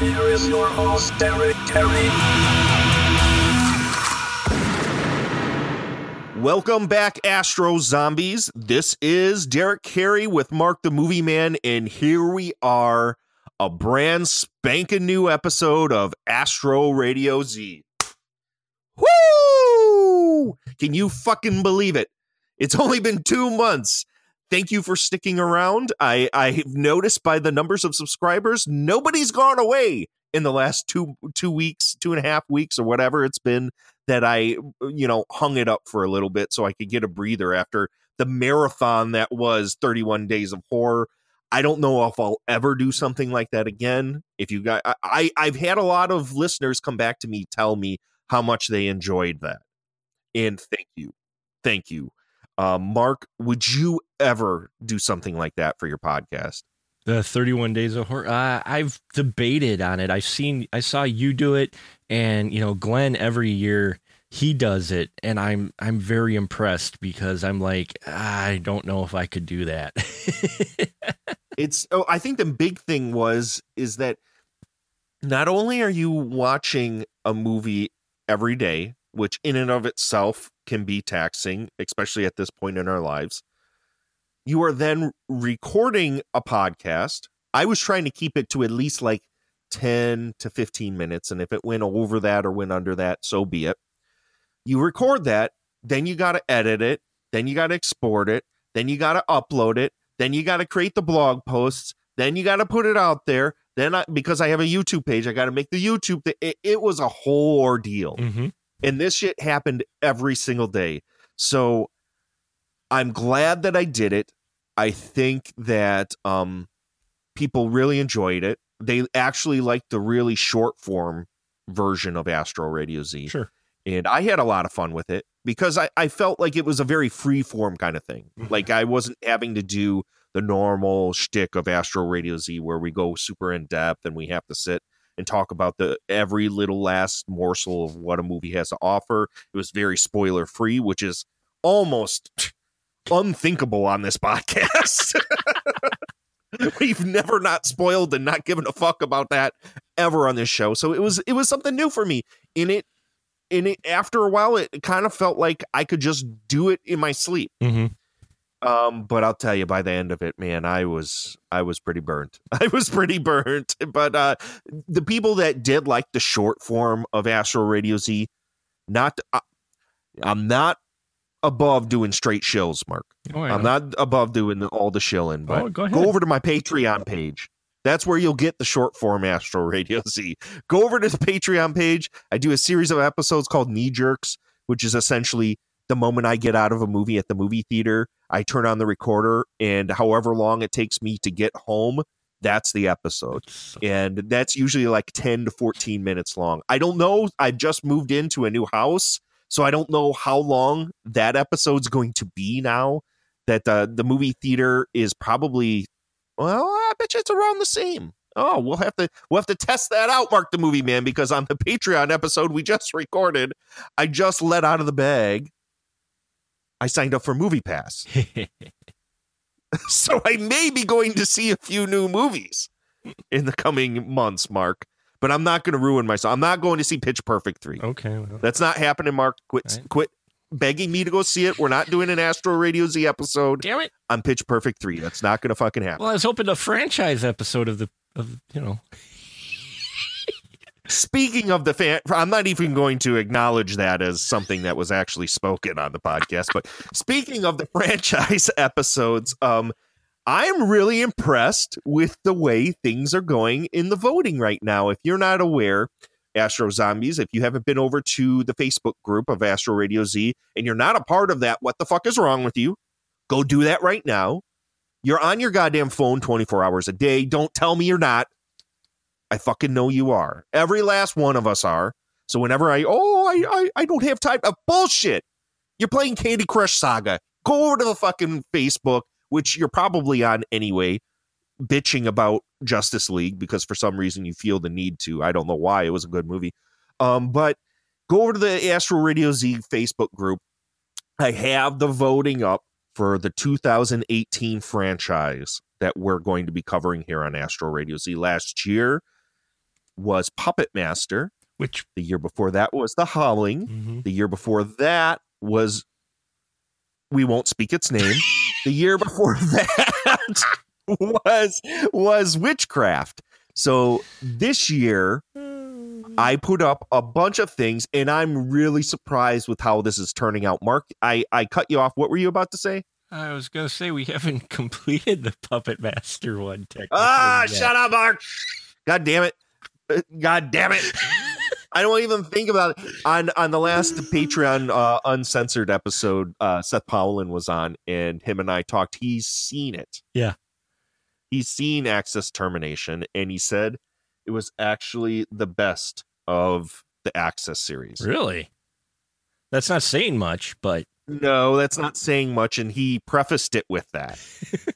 Here is your host, Derek Terry. Welcome back, Astro Zombies. This is Derek Carey with Mark the Movie Man, and here we are, a brand spanking new episode of Astro Radio Z. Woo! Can you fucking believe it? It's only been two months. Thank you for sticking around. I I've noticed by the numbers of subscribers, nobody's gone away in the last two two weeks, two and a half weeks, or whatever it's been that I you know hung it up for a little bit so I could get a breather after the marathon that was 31 days of horror. I don't know if I'll ever do something like that again. If you got, I, I've had a lot of listeners come back to me, tell me how much they enjoyed that, and thank you, thank you, uh, Mark. Would you ever do something like that for your podcast? The 31 days of horror. Uh, I've debated on it. I've seen, I saw you do it, and you know, Glenn every year he does it, and I'm I'm very impressed because I'm like, I don't know if I could do that. it's oh i think the big thing was is that not only are you watching a movie every day which in and of itself can be taxing especially at this point in our lives you are then recording a podcast i was trying to keep it to at least like 10 to 15 minutes and if it went over that or went under that so be it you record that then you got to edit it then you got to export it then you got to upload it then you got to create the blog posts. Then you got to put it out there. Then I, because I have a YouTube page, I got to make the YouTube. Th- it, it, was a whole ordeal, mm-hmm. And this shit happened every single day. So I'm glad that I did it. I think that um, people really enjoyed it. They actually liked the really short form version of Astro Radio Z. Sure. And I had a lot of fun with it because I, I felt like it was a very free form kind of thing. Mm-hmm. Like I wasn't having to do the normal shtick of Astro Radio Z where we go super in depth and we have to sit and talk about the every little last morsel of what a movie has to offer. It was very spoiler free, which is almost unthinkable on this podcast. We've never not spoiled and not given a fuck about that ever on this show. So it was it was something new for me. And it and it, after a while, it kind of felt like I could just do it in my sleep. Mm-hmm. Um, but I'll tell you, by the end of it, man, I was I was pretty burnt. I was pretty burnt. But uh, the people that did like the short form of Astro Radio Z, not uh, I'm not above doing straight shills, Mark. Oh, I'm not above doing all the shilling. But Oh, go go over to my Patreon page. That's where you'll get the short form Astro Radio Z. Go over to the Patreon page. I do a series of episodes called Knee Jerks, which is essentially the moment I get out of a movie at the movie theater, I turn on the recorder, and however long it takes me to get home, that's the episode. And that's usually like 10 to 14 minutes long. I don't know. I just moved into a new house, so I don't know how long that episode's going to be now. That uh, the movie theater is probably well, I bet you it's around the same. Oh, we'll have to we'll have to test that out, Mark the Movie Man, because on the Patreon episode we just recorded, I just let out of the bag. I signed up for Movie Pass, so I may be going to see a few new movies in the coming months, Mark. But I'm not going to ruin myself. I'm not going to see Pitch Perfect three. okay. Well, That's not happening, Mark. Quit Right. quit begging me to go see it. We're not doing an Astro Radio Z episode damn it. on Pitch Perfect three. That's not going to fucking happen. Well, I was hoping a franchise episode of the of you know. Speaking of the fan, I'm not even going to acknowledge that as something that was actually spoken on the podcast. But speaking of the franchise episodes, um, I'm really impressed with the way things are going in the voting right now. If you're not aware, Astro Zombies, if you haven't been over to the Facebook group of Astro Radio Z and you're not a part of that, what the fuck is wrong with you? Go do that right now. You're on your goddamn phone 24 hours a day. Don't tell me you're not. I fucking know you are. Every last one of us are. So whenever I oh I I, I don't have time, uh, bullshit. You're playing Candy Crush Saga. Go over to the fucking Facebook, which you're probably on anyway, bitching about Justice League because for some reason you feel the need to. I don't know why. It was a good movie. Um, but go over to the Astro Radio Z Facebook group. I have the voting up for the 2018 franchise that we're going to be covering here on Astro Radio Z. Last year was Puppet Master. Which The year before that was The Howling. mhm. The year before that was we won't speak its name. the year before that was was witchcraft. So this year I put up a bunch of things and I'm really surprised with how this is turning out. Mark, I I cut you off. What were you about to say? I was gonna say we haven't completed the Puppet Master one. Technically Ah, yet. shut up, Mark. God damn it. God damn it. I don't even think about it. On on the last Patreon uh, uncensored episode, uh, Seth Powlin was on, and him and I talked. He's seen it. Yeah. He's seen Axis Termination, and he said it was actually the best of the Axis series. Really? That's not saying much, but No, that's not saying much, and he prefaced it with that.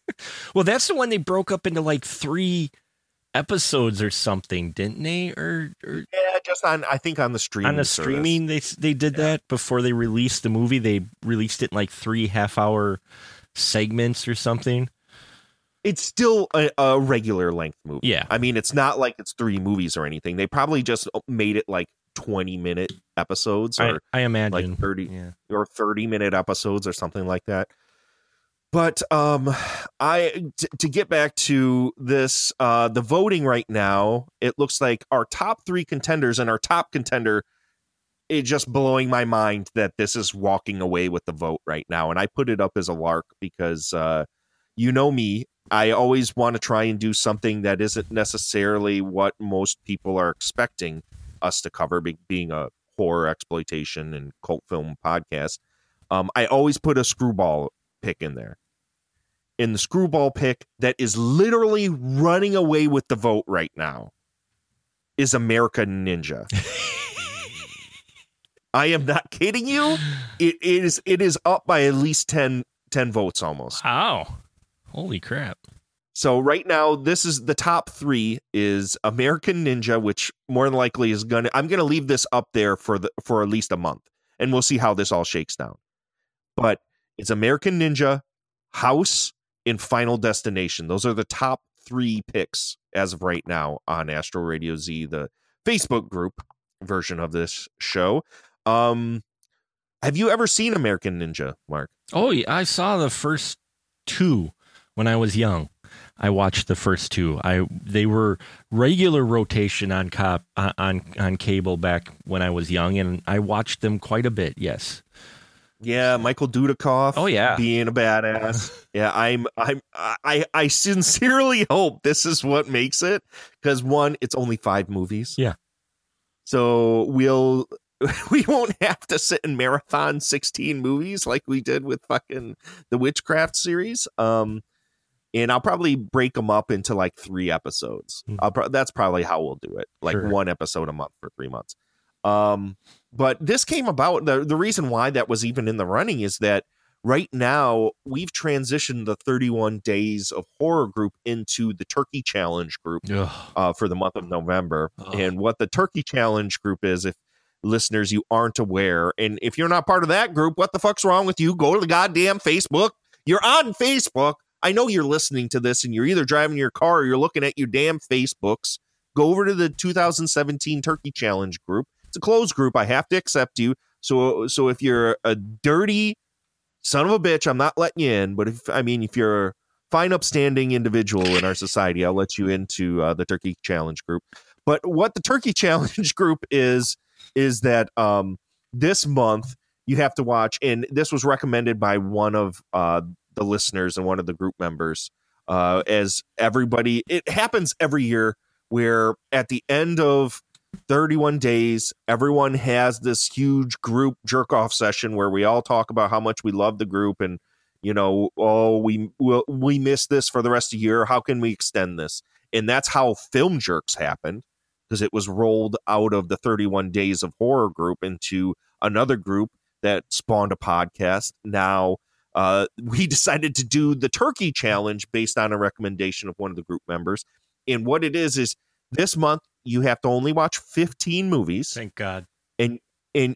well, that's the one they broke up into like three episodes or something, didn't they? Or, or Yeah, just on I think on the streaming on the service. streaming, they they did that before they released the movie. They released it in like three half hour segments or something. It's still a, a regular length movie. Yeah. I mean, it's not like it's three movies or anything. They probably just oh, made it like 20 minute episodes I, or I imagine. like 30 yeah. or 30 minute episodes or something like that. But um I t- to get back to this uh the voting right now, it looks like our top 3 contenders and our top contender it just blowing my mind that this is walking away with the vote right now and I put it up as a lark because uh you know me, I always want to try and do something that isn't necessarily what most people are expecting us to cover, be- being a horror exploitation and cult film podcast. Um, I always put a screwball pick in there. In the screwball pick that is literally running away with the vote right now is American Ninja. I am not kidding you. It is it is up by at least 10, 10 votes almost. Wow. Holy crap. So right now, this is the top three is American Ninja, which more than likely is gonna. I'm gonna leave this up there for the for at least a month, and we'll see how this all shakes down. But it's American Ninja, House, and Final Destination. Those are the top three picks as of right now on Astro Radio Z, the Facebook group version of this show. Um, have you ever seen American Ninja, Mark? Oh, yeah, I saw the first two when I was young. I watched the first two. I they were regular rotation on cop on on, on cable back when I was young, and I watched them quite a bit. Yes. Yeah, Michael Dudikoff. Oh, yeah. being a badass. yeah, I'm. I'm. I. I sincerely hope this is what makes it because one, it's only five movies. Yeah. So we'll we won't have to sit and marathon sixteen movies like we did with fucking the Witchcraft series. Um, and I'll probably break them up into like three episodes. Hmm. I'll pro- that's probably how we'll do it, like Sure. one episode a month for three months. Um, but this came about the the reason why that was even in the running is that right now we've transitioned the 31 days of horror group into the turkey challenge group uh, for the month of november. Oh. and what the turkey challenge group is if listeners you aren't aware and if you're not part of that group what the fuck's wrong with you? Go to the goddamn facebook. You're on facebook. I know you're listening to this and you're either driving your car or you're looking at your damn facebooks. Go over to the 2017 turkey challenge group a closed group i have to accept you. So so if you're a dirty son of a bitch i'm not letting you in. But if i mean if you're a fine upstanding individual in our society i'll let you into uh, the turkey challenge group. But what the turkey challenge group is is that um this month you have to watch and this was recommended by one of uh the listeners and one of the group members uh as everybody it happens every year where at the end of 31 days everyone has this huge group jerk off session where we all talk about how much we love the group and you know oh we will we miss this for the rest of the year how can we extend this and that's how film jerks happened because it was rolled out of the 31 Days of Horror group into another group that spawned a podcast. Now, uh, we decided to do the turkey challenge based on a recommendation of one of the group members. And what it is is this month you have to only watch 15 movies. Thank God. And and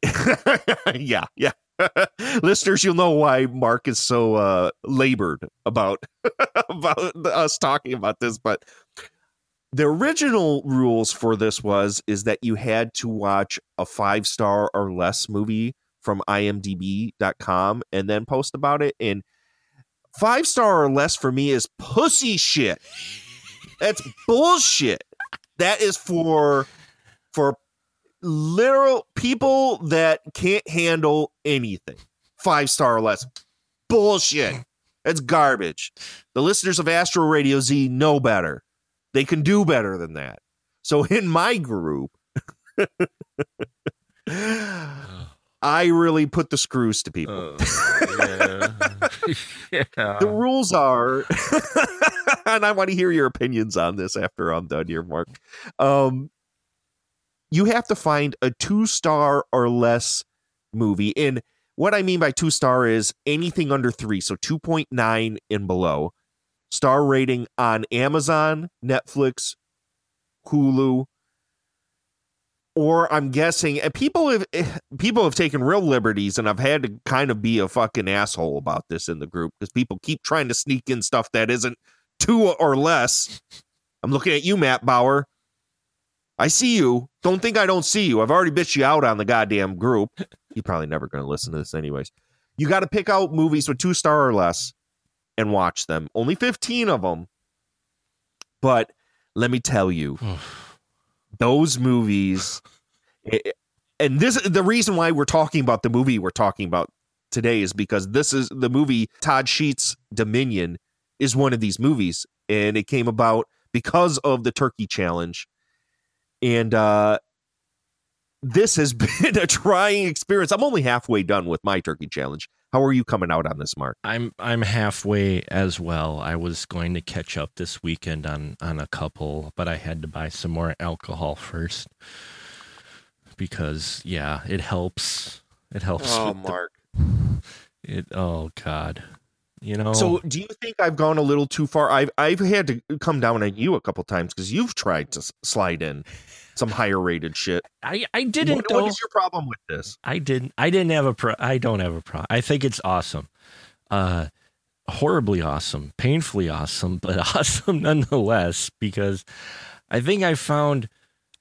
yeah, yeah. Listeners, you'll know why Mark is so uh labored about about us talking about this, but the original rules for this was is that you had to watch a five star or less movie from imdb.com and then post about it and five star or less for me is pussy shit that's bullshit that is for for literal people that can't handle anything five star or less bullshit that's garbage the listeners of astro radio z know better they can do better than that so in my group I really put the screws to people. Oh, yeah. yeah. the rules are, and I want to hear your opinions on this after I'm done here, Mark. Um, you have to find a two star or less movie. And what I mean by two star is anything under three, so 2.9 and below. Star rating on Amazon, Netflix, Hulu, or I'm guessing people have eh, people have taken real liberties, and I've had to kind of be a fucking asshole about this in the group because people keep trying to sneak in stuff that isn't two or less. I'm looking at you, Matt Bauer. I see you. Don't think I don't see you. I've already bitched you out on the goddamn group. You're probably never going to listen to this, anyways. You got to pick out movies with two star or less and watch them. Only 15 of them. But let me tell you, those movies eh, eh, and this the reason why we're talking about the movie we're talking about today is because this is the movie Todd Sheets Dominion is one of these movies and it came about because of the turkey challenge and uh this has been a trying experience. I'm only halfway done with my turkey challenge. How are you coming out on this, Mark? I'm I'm halfway as well. I was going to catch up this weekend on on a couple, but I had to buy some more alcohol first because yeah, it helps. It helps. Oh, with the- Mark. it oh God, you know. So, do you think I've gone a little too far? I've I've had to come down on you a couple times because you've tried to s- slide in some higher rated shit. I I didn't What, what is your problem with this? I didn't. I didn't have a pro. I don't have a pro. I think it's awesome. Uh, horribly awesome, painfully awesome, but awesome nonetheless. Because I think I found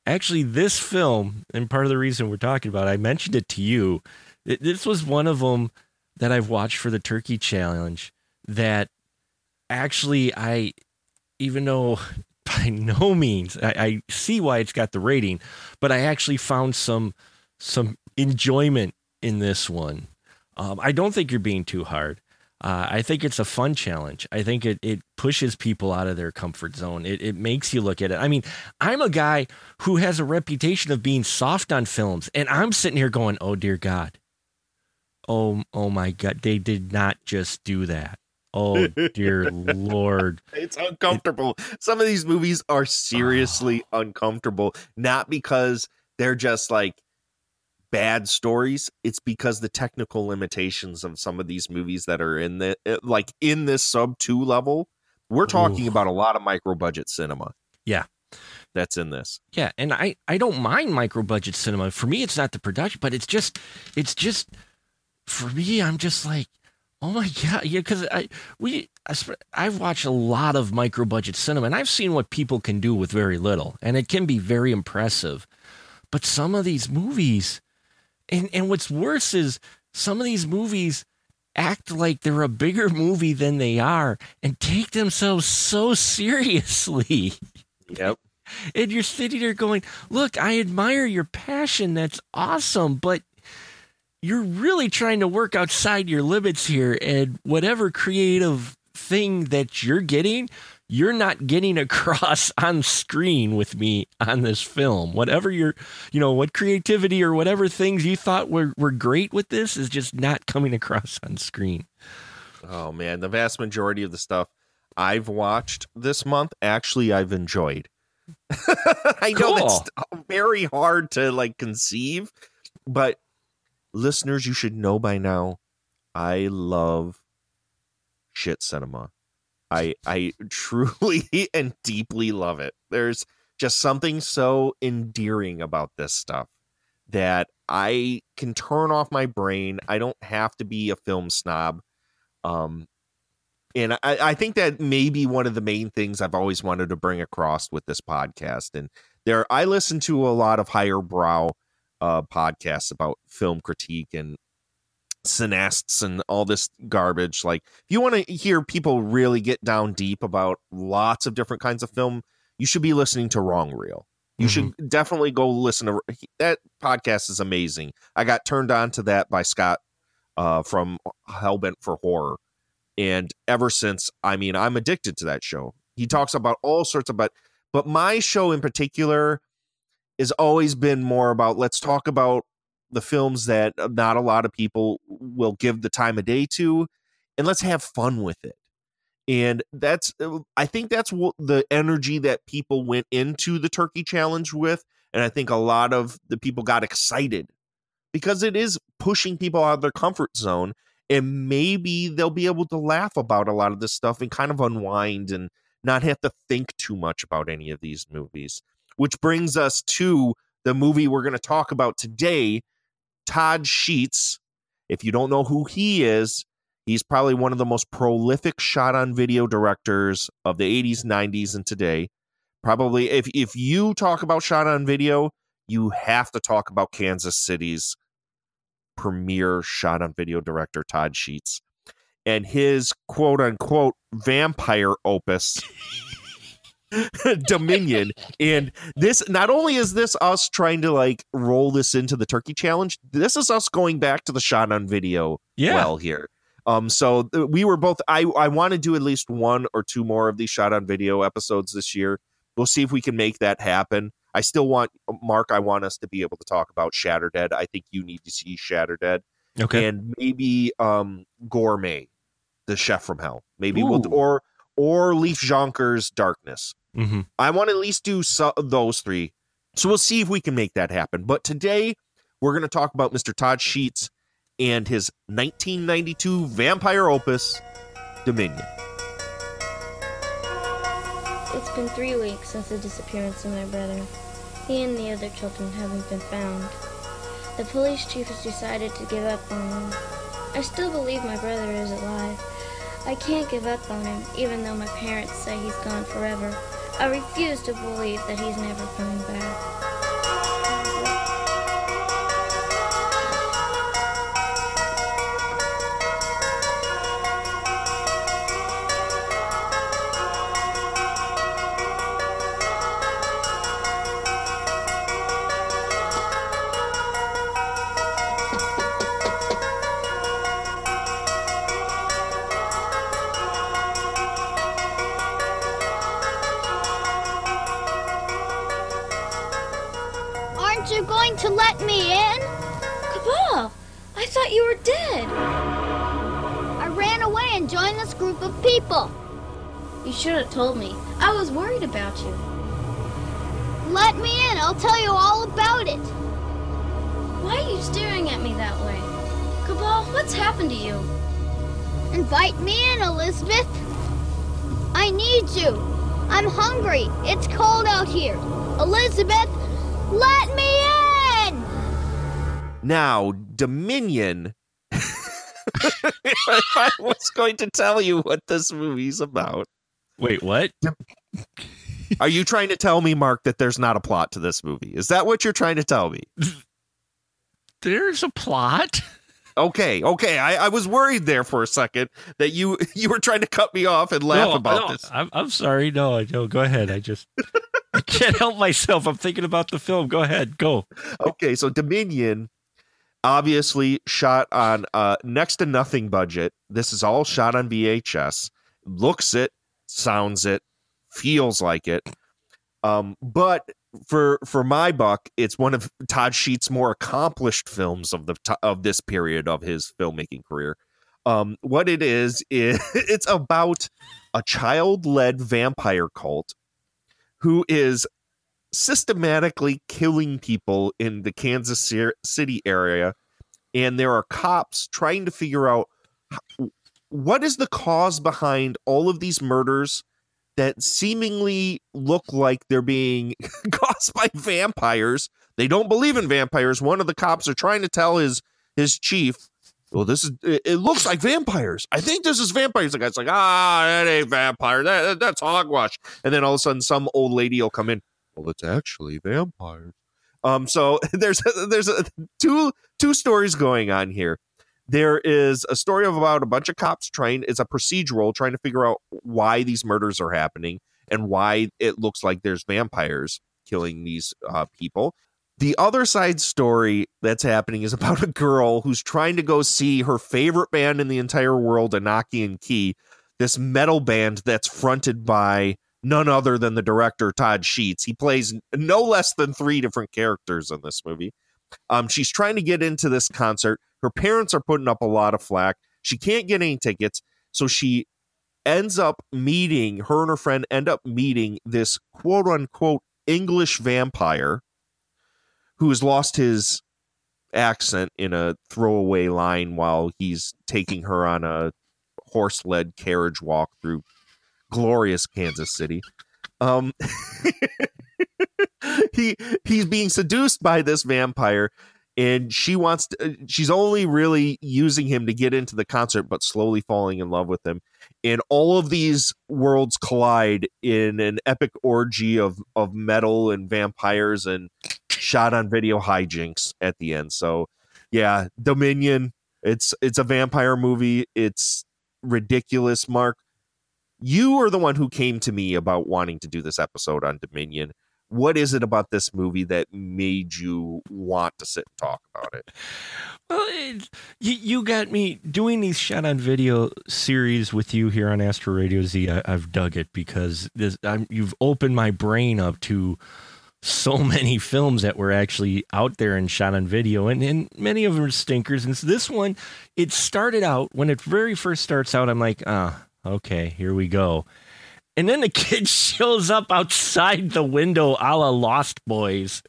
actually this film, and part of the reason we're talking about, it, I mentioned it to you. This was one of them that I've watched for the Turkey Challenge. That actually, I even though by no means I, I see why it's got the rating, but I actually found some some enjoyment in this one. Um, I don't think you're being too hard. Uh, I think it's a fun challenge. I think it, it pushes people out of their comfort zone. It, it makes you look at it. I mean, I'm a guy who has a reputation of being soft on films, and I'm sitting here going, "Oh dear God, oh oh my God, they did not just do that. Oh dear Lord, It's uncomfortable. Some of these movies are seriously uncomfortable, not because they're just like bad stories. It's because the technical limitations of some of these movies that are in the uh, like in this sub two level. We're talking Ooh. about a lot of micro budget cinema. Yeah. That's in this. Yeah, and I I don't mind micro budget cinema. For me, it's not the production, but it's just it's just for me. I'm just like, oh my god, yeah, because I we I, I've watched a lot of micro budget cinema, and I've seen what people can do with very little, and it can be very impressive. But some of these movies, and and what's worse is some of these movies act like they're a bigger movie than they are and take themselves so seriously. Yep. And you're sitting there going, Look, I admire your passion. That's awesome. But you're really trying to work outside your limits here. And whatever creative thing that you're getting, you're not getting across on screen with me on this film. Whatever your, you know, what creativity or whatever things you thought were, were great with this is just not coming across on screen. Oh man, the vast majority of the stuff I've watched this month, actually, I've enjoyed. I know it's very hard to like conceive, but listeners, you should know by now. I love shit cinema. I I truly and deeply love it. There's just something so endearing about this stuff that I can turn off my brain. I don't have to be a film snob. Um and I, I think that may be one of the main things I've always wanted to bring across with this podcast. And there I listen to a lot of higher brow uh podcasts about film critique and cineasts and all this garbage. Like if you want to hear people really get down deep about lots of different kinds of film, you should be listening to Wrong Reel. You should definitely go listen to that podcast is amazing. I got turned on to that by Scott uh, from Hellbent for Horror. And ever since, I mean, I'm addicted to that show. He talks about all sorts of but but my show in particular has always been more about let's talk about the films that uh, not a lot of people will give the time of day to and let's have fun with it. And that's uh, i think that's what the energy that people went into the turkey challenge with and i think a lot of the people got excited because it is pushing people out of their comfort zone and maybe they'll be able to laugh about a lot of this stuff and kind of unwind and not have to think too much about any of these movies which brings us to the movie we're going to talk about today Todd Sheets. If you don't know who he is, he's probably one of the most prolific shot on video directors of the 80s, 90s, and today. Probably, if, if you talk about shot on video, you have to talk about Kansas City's premier shot on video director, Todd Sheets, and his quote unquote vampire opus. Dominion. And this not only is this us trying to like roll this into the turkey challenge, this is us going back to the shot on video Yeah. well here. Um so th- we were both I I want to do at least one or two more of these shot on video episodes this year. We'll see if we can make that happen. I still want Mark I want us to be able to talk about Shatter Dead. I think you need to see Shatter Dead okay. and maybe um Gore-Met, the chef from hell. Maybe we'll or or Leif Jonker's Darkness. Hmm I want to at least do so, those three. So we'll see if we can make that happen. But today we're going to talk about Mr. Todd Sheets and his 1992 vampire opus, Dominion. It's been three weeks since the disappearance of my brother. He and the other children haven't been found. The police chief has decided to give up on him. I still believe my brother is alive. I can't give up on him, even though my parents say he's gone forever. I refuse to believe that he's never coming back. Let me in? Cabal! I thought you were dead! I ran away and joined this group of people. You should have told me. I was worried about you. Let me in, I'll tell you all about it. Why are you staring at me that way? Cabal, what's happened to you? Invite me in, Elizabeth. I need you. I'm hungry. It's cold out here. Elizabeth, let me in! Now, Dominion. if I was going to tell you what this movie's about, Wait, what? are you trying to tell me, Mark, that there's not a plot to this movie? Is that what you're trying to tell me? There's a plot. Okay, okay. I, I was worried there for a second that you you were trying to cut me off and laugh No, about no, this. I'm, I'm sorry. No, I no. Go ahead. I just I can't help myself. I'm thinking about the film. Go ahead. Go. Okay, so Dominion obviously shot on uh next to nothing budget. This is all shot on VHS. Looks it, sounds it, feels like it. Um but for for my buck, it's one of Todd Sheets' more accomplished films of the of this period of his filmmaking career. Um what it is is it's about a child-led vampire cult who is systematically killing people in the Kansas City area, and there are cops trying to figure out what is the cause behind all of these murders that seemingly look like they're being caused by vampires. They don't believe in vampires. One of the cops are trying to tell his his chief, "Well, this is it, looks like vampires. I think this is vampires." The guy's like, "Ah, that ain't vampire. That, that- that's hogwash." And then all of a sudden, some old lady will come in. Well, it's actually vampires. Um, so there's there's a, two two stories going on here. There is a story of about a bunch of cops trying. It's a procedural trying to figure out why these murders are happening and why it looks like there's vampires killing these uh, people. The other side story that's happening is about a girl who's trying to go see her favorite band in the entire world, Anaki and Key, this metal band that's fronted by none other than the director Todd Sheets. He plays no less than three different characters in this movie. Um, she's trying to get into this concert. Her parents are putting up a lot of flack. She can't get any tickets, so she ends up meeting her and her friend end up meeting this quote unquote English vampire who has lost his accent in a throwaway line while he's taking her on a horse led carriage walk through glorious Kansas City. Um, he he's being seduced by this vampire and she wants to, she's only really using him to get into the concert but slowly falling in love with him. And all of these worlds collide in an epic orgy of of metal and vampires and shot on video hijinks at the end. So yeah dominion it's it's a vampire movie. It's ridiculous mark you are the one who came to me about wanting to do this episode on dominion what is it about this movie that made you want to sit and talk about it Well, it, you, you got me doing these shot on video series with you here on Astro Radio Z. I, I've dug it because this, I'm, you've opened my brain up to so many films that were actually out there and shot on video, and, and many of them are stinkers. And so this one, it started out when it very first starts out. I'm like, ah, okay, here we go. And then the kid shows up outside the window, a la Lost Boys.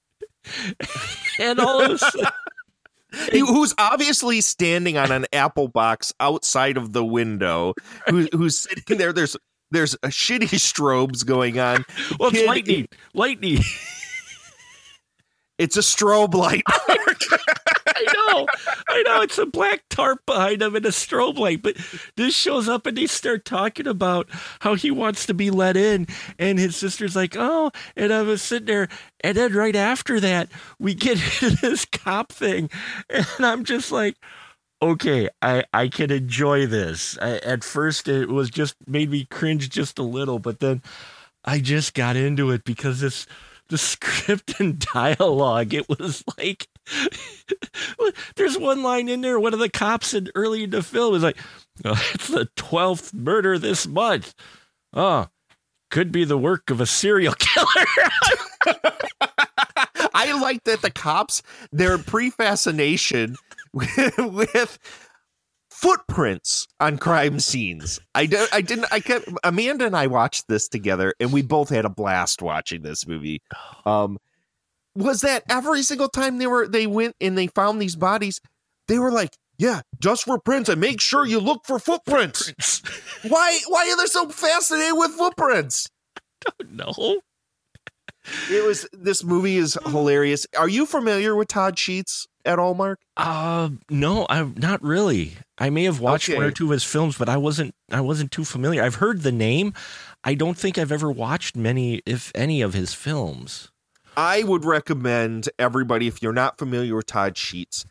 and all of a sudden, He- who's obviously standing on an apple box outside of the window who, who's sitting there there's there's a shitty strobes going on well, it's Kid- lightning, lightning. it's a strobe light know, I know. It's a black tarp behind him and a strobe light. But this shows up and they start talking about how he wants to be let in, and his sister's like, "Oh," and I was sitting there, and then right after that, we get into this cop thing, and I'm just like. Okay, I, I can enjoy this. I, at first, it was just made me cringe just a little, but then I just got into it because this the script and dialogue. It was like there's one line in there. One of the cops said early in the film is like, oh, "It's the twelfth murder this month." Oh, could be the work of a serial killer. i like that the cops their pre-fascination with, with footprints on crime scenes i don't i didn't i kept amanda and i watched this together and we both had a blast watching this movie um was that every single time they were they went and they found these bodies they were like yeah just for prints and make sure you look for footprints why why are they so fascinated with footprints I don't know. it was this movie is hilarious are you familiar with todd sheets at all mark uh, no, I'm not really. I may have watched one or two of his films, but I wasn't. I wasn't too familiar. I've heard the name. I don't think I've ever watched many, if any, of his films. I would recommend everybody, if you're not familiar with Todd Sheets,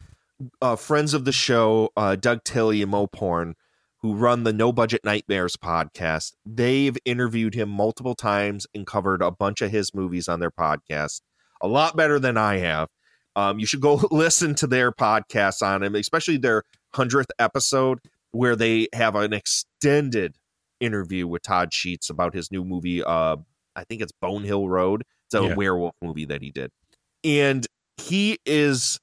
uh, friends of the show, uh, Doug Tilley and Mo Porn, who run the No Budget Nightmares podcast, they've interviewed him multiple times and covered a bunch of his movies on their podcast. A lot better than I have. Um, you should go listen to their podcasts on him, especially their 100th episode, where they have an extended interview with Todd Sheets about his new movie. Uh, I think it's Bonehill Road. It's a Yeah. werewolf movie that he did. And he is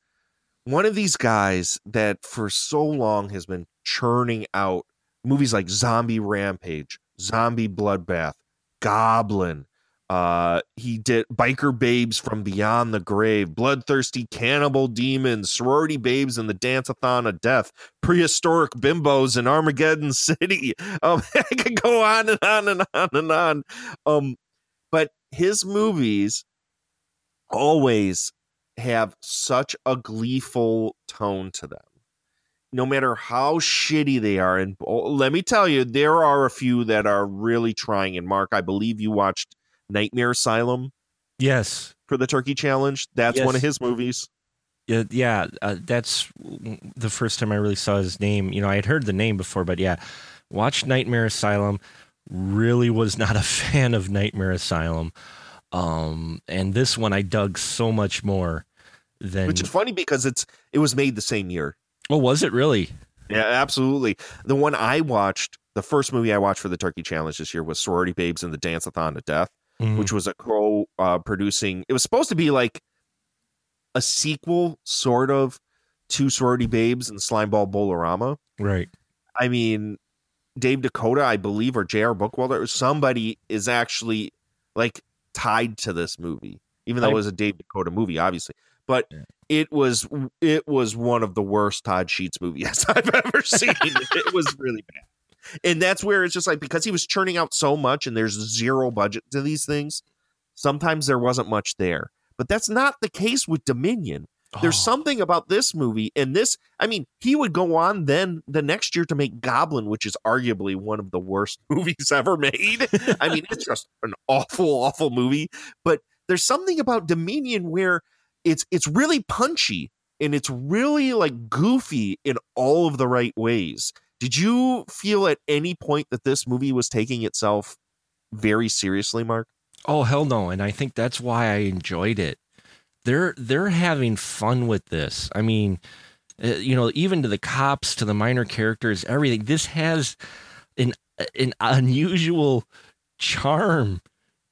one of these guys that for so long has been churning out movies like Zombie Rampage, Zombie Bloodbath, Goblin, Uh, he did Biker Babes from Beyond the Grave, Bloodthirsty Cannibal Demons, Sorority Babes and the Dance-a-thon of Death, Prehistoric Bimbos in Armageddon City. Um, I could go on and on and on and on. Um, but his movies always have such a gleeful tone to them. No matter how shitty they are, and oh, let me tell you, there are a few that are really trying. And Mark, I believe you watched Nightmare Asylum Yes. for the Turkey Challenge. That's one of his movies. Yeah, yeah, uh, that's the first time I really saw his name. You know, I had heard the name before, but yeah, watched Nightmare Asylum. Really was not a fan of Nightmare Asylum, um, and this one I dug so much more than. Which is funny because it's it was made the same year. oh, was it really? Yeah, absolutely. The one I watched, the first movie I watched for the Turkey Challenge this year was Sorority Babes and the Dance-a-thon to Death. Mhm. which was a crow uh, producing. It was supposed to be like a sequel, sort of, to Sorority Babes and Slimeball Bowl-O-Rama. right. I mean, Dave DeCoteau, I believe, or J.R. Bookwalter, somebody is actually like tied to this movie, even though I- it was a Dave DeCoteau movie, obviously. But Yeah. it was it was one of the worst Todd Sheets movies I've ever seen. it was really bad. And that's where it's just like because he was churning out so much and there's zero budget to these things, sometimes there wasn't much there. But that's not the case with Dominion. There's Oh, something about this movie and this. I mean, he would go on then the next year to make Goblin, which is arguably one of the worst movies ever made. I mean, it's just an awful, awful movie. But there's something about Dominion where it's it's really punchy and it's really like goofy in all of the right ways. Did you feel at any point that this movie was taking itself very seriously, Mark? Oh hell no! And I think that's why I enjoyed it. They're they're having fun with this. I mean, uh, you know, even to the cops, to the minor characters, everything. This has an an unusual charm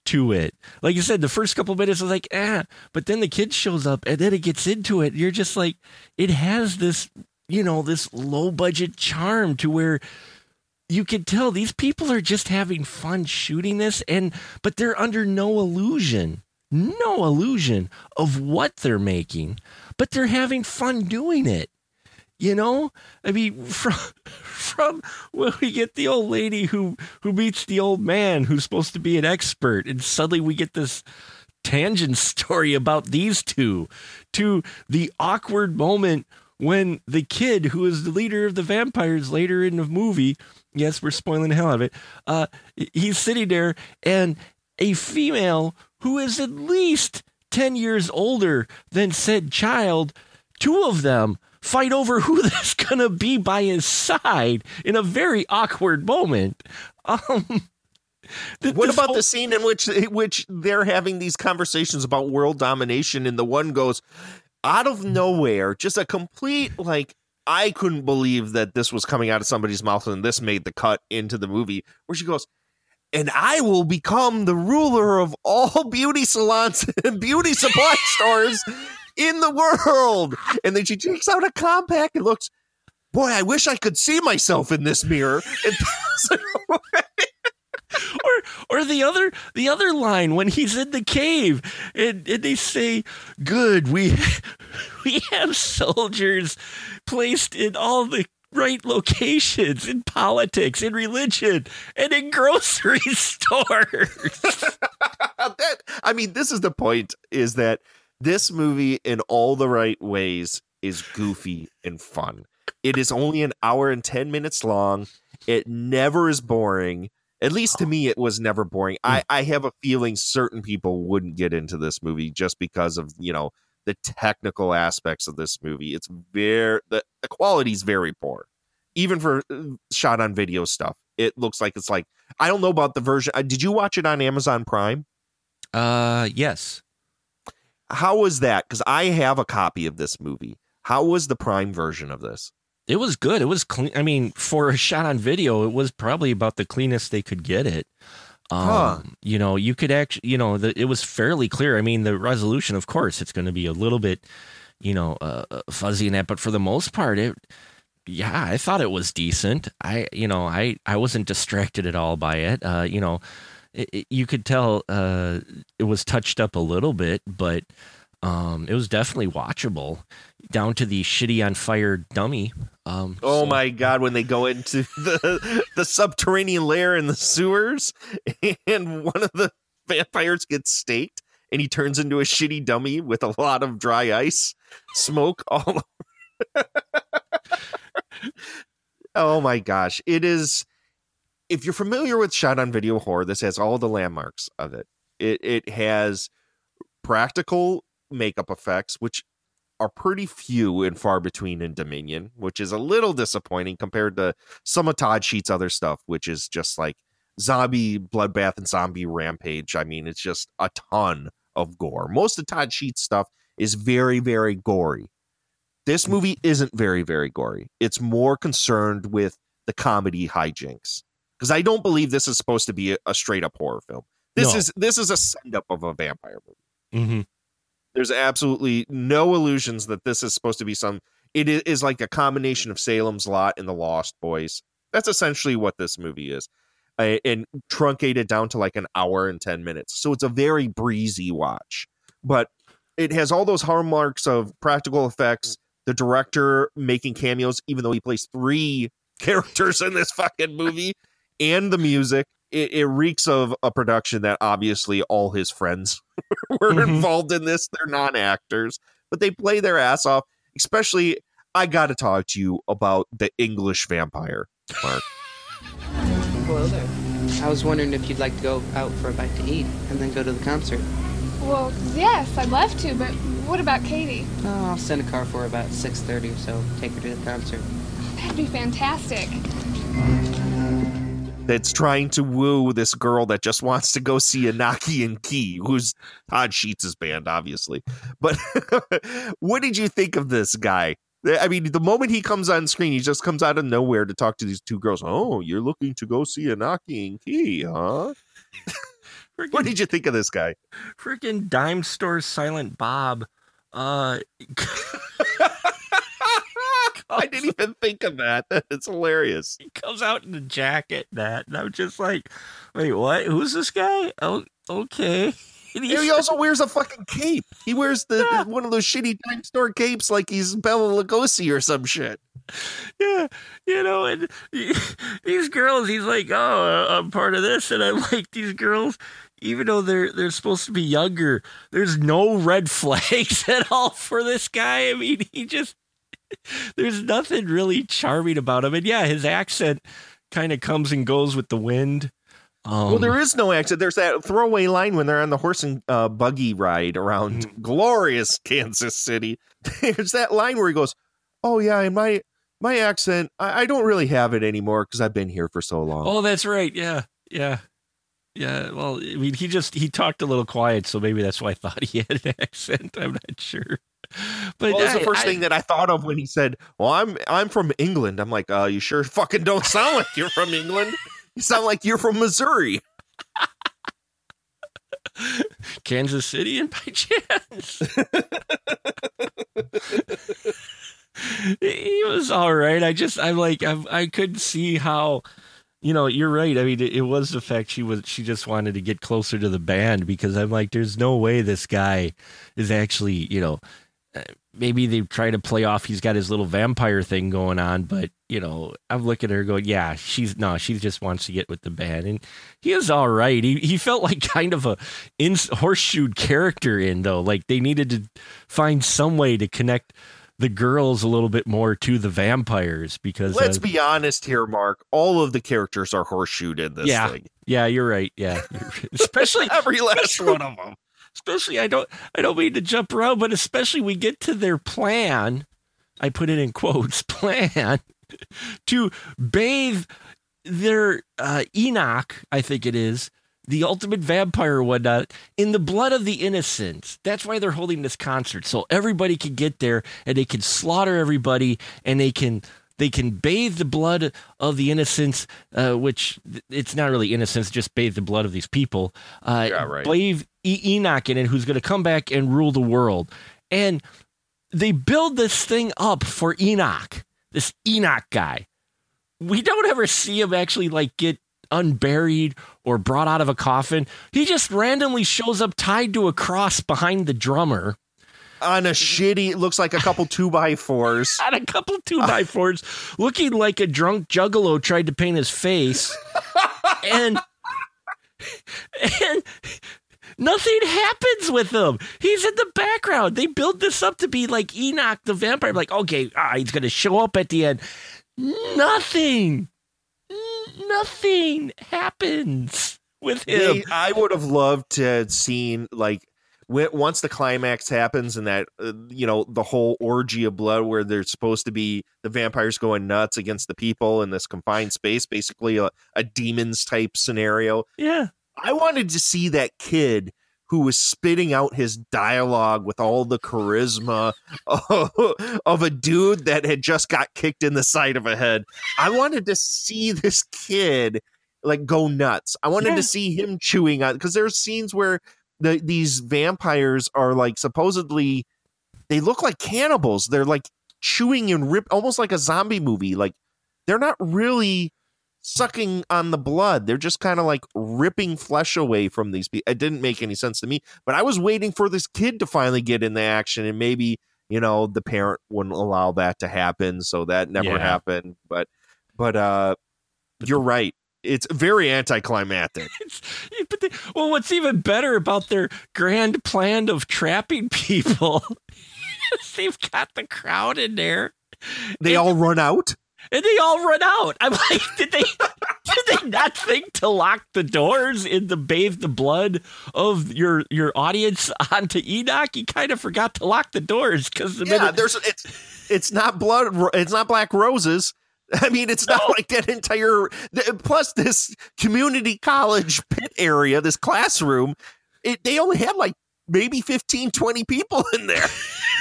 to it. Like you said, the first couple minutes was like, ah, but then the kid shows up and then it gets into it. You're just like, it has this, you know, this low budget charm to where you can tell these people are just having fun shooting this and but they're under no illusion no illusion of what they're making but they're having fun doing it. You know? I mean from from when we get the old lady who who meets the old man who's supposed to be an expert and suddenly we get this tangent story about these two to the awkward moment when the kid who is the leader of the vampires later in the movie yes we're spoiling the hell out of it uh he's sitting there and a female who is at least 10 years older than said child two of them fight over who that's gonna be by his side in a very awkward moment um th- What about whole- the scene in which in which they're having these conversations about world domination, and the one goes out of nowhere, just a complete like I couldn't believe that this was coming out of somebody's mouth, and this made the cut into the movie where she goes. And I will become the ruler of all beauty salons and beauty supply stores in the world. And then she takes out a compact and looks, boy, I wish I could see myself in this mirror. And or or the other the other line when he's in the cave and, and they say good we we have soldiers placed in all the right locations in politics in religion and in grocery stores that I mean, this is the point: is that this movie, in all the right ways, is goofy and fun. It is only an hour and ten minutes long. It never is boring. At least to me, it was never boring. I, hmm. I have a feeling certain people wouldn't get into this movie just because of you know the technical aspects of this movie. It's very the, the quality is very poor, even for uh, shot on video stuff. It looks like it's like I don't know about the version. Uh, did you watch it on Amazon Prime? uh yes How was that? Because I have a copy of this movie. How was the Prime version of this? it was good it was clean i mean for a shot on video it was probably about the cleanest they could get it um Huh. you know you could actually you know the, it was fairly clear. I mean the resolution of course it's going to be a little bit you know uh, uh, fuzzy in that but for the most part it yeah i thought it was decent. I you know i i wasn't distracted at all by it. Uh you know it, it- you could tell uh, it was touched up a little bit, but um, it was definitely watchable down to the shitty on fire dummy. Um, Oh so- my god, when they go into the the subterranean lair in the sewers and one of the vampires gets staked and he turns into a shitty dummy with a lot of dry ice, smoke all over. oh my gosh. It is if you're familiar with shot on video horror, this has all the landmarks of it. It it has practical makeup effects, which are pretty few and far between in Dominion, which is a little disappointing compared to some of Todd Sheets' other stuff, which is just like zombie bloodbath and zombie rampage. I mean, it's just a ton of gore. Most of Todd Sheets' stuff is very, very gory. This movie isn't very, very gory. It's more concerned with the comedy hijinks. Because I don't believe this is supposed to be a, a straight up horror film. This No. is this is a send up of a vampire movie Mhm. There's absolutely no illusions that this is supposed to be some It is like a combination of salem's lot and the lost boys. That's essentially what this movie is. And truncated down to like an hour and 10 minutes. So it's a very breezy watch. But it has all those hallmarks of practical effects the director making cameos even though he plays three characters in this fucking movie and the music it, it reeks of a production that obviously all his friends were Mhm. involved in this. They're non actors, but they play their ass off. Especially, I got to talk to you about the English vampire. Mark. Hello there. I was wondering if you'd like to go out for a bite to eat and then go to the concert. Well, yes, I'd love to, but what about Katie? Oh, I'll send a car for her about 6.30 or so. Take her to the concert. That'd be fantastic. That's trying to woo this girl that just wants to go see Anaki and Key, who's Todd Sheets' band, obviously. But what did you think of this guy? I mean, the moment he comes on screen, he just comes out of nowhere to talk to these two girls. Oh, you're looking to go see Anaki and Key, huh? What did you think of this guy? freaking dime store silent Bob. Uh, I didn't even think of that. It's hilarious. he comes out in a jacket that and I'm just like, wait, what? Who's this guy? Oh, okay. And he's- he also wears a fucking cape. He wears the Yeah. one of those shitty dime store capes like he's Bela Lugosi or some shit. yeah, you know, and these girls, he's like, oh, uh, I'm part of this, and I'm like, these girls, even though they're they're supposed to be younger, there's no red flags at all for this guy. I mean, he just there's nothing really charming about him, and yeah, his accent kind of comes and goes with the wind. Um, well, there is no accent. There's that throwaway line when they're on the horse and uh, buggy ride around Mm-hmm. glorious Kansas City. There's that line where he goes, "Oh yeah, and my my accent, I, I don't really have it anymore because I've been here for so long." Oh, that's right. Yeah, yeah, yeah. Well, I mean, he just he talked a little quiet, so maybe that's why I thought he had an accent. I'm not sure. But well, that's the first I- thing that I thought of when he said, "Well, I'm I'm from England." I'm like, "Uh, you sure fucking don't sound like you're from England. You sound like you're from Missouri." Kansas City and by chance. he was all right. I just I'm like I I couldn't see how you know, you're right. I mean, it, it was the fact she was she just wanted to get closer to the band because I'm like there's no way this guy is actually, you know, maybe they try to play off he's got his little vampire thing going on, but you know, I'm looking at her going, yeah, she's no, she just wants to get with the band, and he is all right. He he felt like kind of a in horseshoed character in though, like they needed to find some way to connect the girls a little bit more to the vampires because Let's uh, be honest here, Mark. All of the characters are horseshoed in this Yeah. thing. yeah, you're right, yeah, especially Every last one of them. Especially I don't I don't mean to jump around, but especially we get to their plan. I put it in quotes plan to bathe their uh, Enoch, I think it is, the ultimate vampire or whatnot, in the blood of the innocent. That's why they're holding this concert, so everybody can get there and they can slaughter everybody and they can they can bathe the blood of the innocents, uh, which it's not really innocents, just bathe the blood of these people. Uh, Yeah, right. Bathe e- Enoch in it, who's going to come back and rule the world. And they build this thing up for Enoch, this Enoch guy. We don't ever see him actually like get unburied or brought out of a coffin. He just randomly shows up tied to a cross behind the drummer on a shitty, looks like a couple two by fours. on a couple two by fours, looking like a drunk juggalo tried to paint his face. and and nothing happens with him. He's in the background. They build this up to be like Enoch the vampire. Like, okay, ah, he's gonna show up at the end. Nothing. Nothing happens with him. They- I would have loved to have seen like once the climax happens and that uh, you know the whole orgy of blood where they're supposed to be the vampires going nuts against the people in this confined space, basically a, a demons type scenario. yeah. I wanted to see that kid who was spitting out his dialogue with all the charisma of, of a dude that had just got kicked in the side of a head. I wanted to see this kid like go nuts. I wanted Yeah. to see him chewing on because there's scenes where the these vampires are like supposedly they look like cannibals. They're like chewing and rip almost like a zombie movie. Like they're not really sucking on the blood. They're just kind of like ripping flesh away from these people. It didn't make any sense to me, but I was waiting for this kid to finally get in the action and maybe, you know, the parent wouldn't allow that to happen, so that never Yeah. happened. But but uh you're right. It's very anticlimactic. It's, but they, well, what's even better about their grand plan of trapping people they've got the crowd in there They all run out. And they all run out. I'm like, did they did they not think to lock the doors and to bathe the blood of your your audience onto Enoch? You kind of forgot to lock the doors because the Yeah, minute there's it's it's not blood. It's not black roses. I mean, it's not like that entire. Plus, this community college pit area, this classroom, it, they only had like maybe 15, 20 people in there.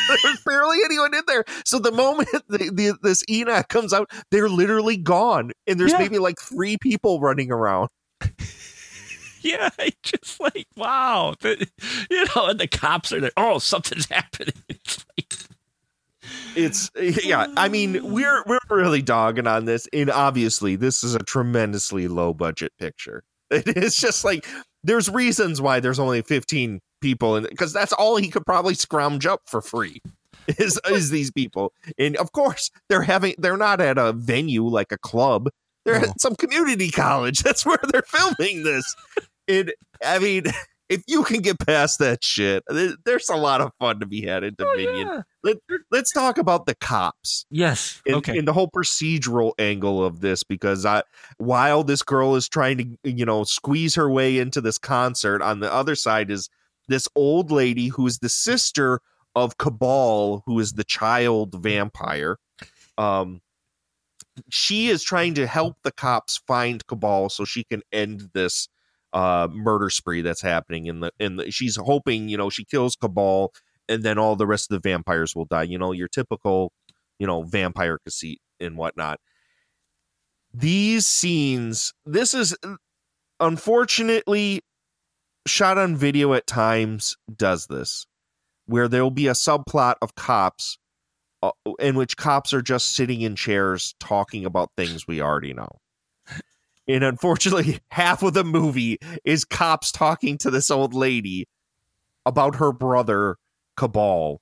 There's barely anyone in there. So the moment the, the, this Enoch comes out, they're literally gone, and there's Yeah. maybe like three people running around. yeah, just like wow, The- you know, and the cops are there. Oh, something's happening. It's like, It's eh, yeah. I mean, we're we're really dogging on this, and obviously, this is a tremendously low budget picture. It's just like there's reasons why there's only 15 people, and because that's all he could probably scrounge up for free. Is is these people, and of course they're having they're not at a venue like a club. They're No. at some community college. That's where they're filming this. And I mean, if you can get past that shit, there's a lot of fun to be had in oh, Dominion. yeah. Let, let's talk about the cops Yes. and, okay. and the whole procedural angle of this because I, while this girl is trying to you know squeeze her way into this concert on the other side is this old lady who's the sister of cabal who is the child vampire. Um she is trying to help the cops find cabal so she can end this uh murder spree that's happening in the in the she's hoping you know she kills cabal and then all the rest of the vampires will die you know your typical you know vampire conceit and whatnot. These scenes this is unfortunately shot on video at times does this where there'll be a subplot of cops uh, in which cops are just sitting in chairs talking about things we already know. And unfortunately half of the movie is cops talking to this old lady about her brother cabal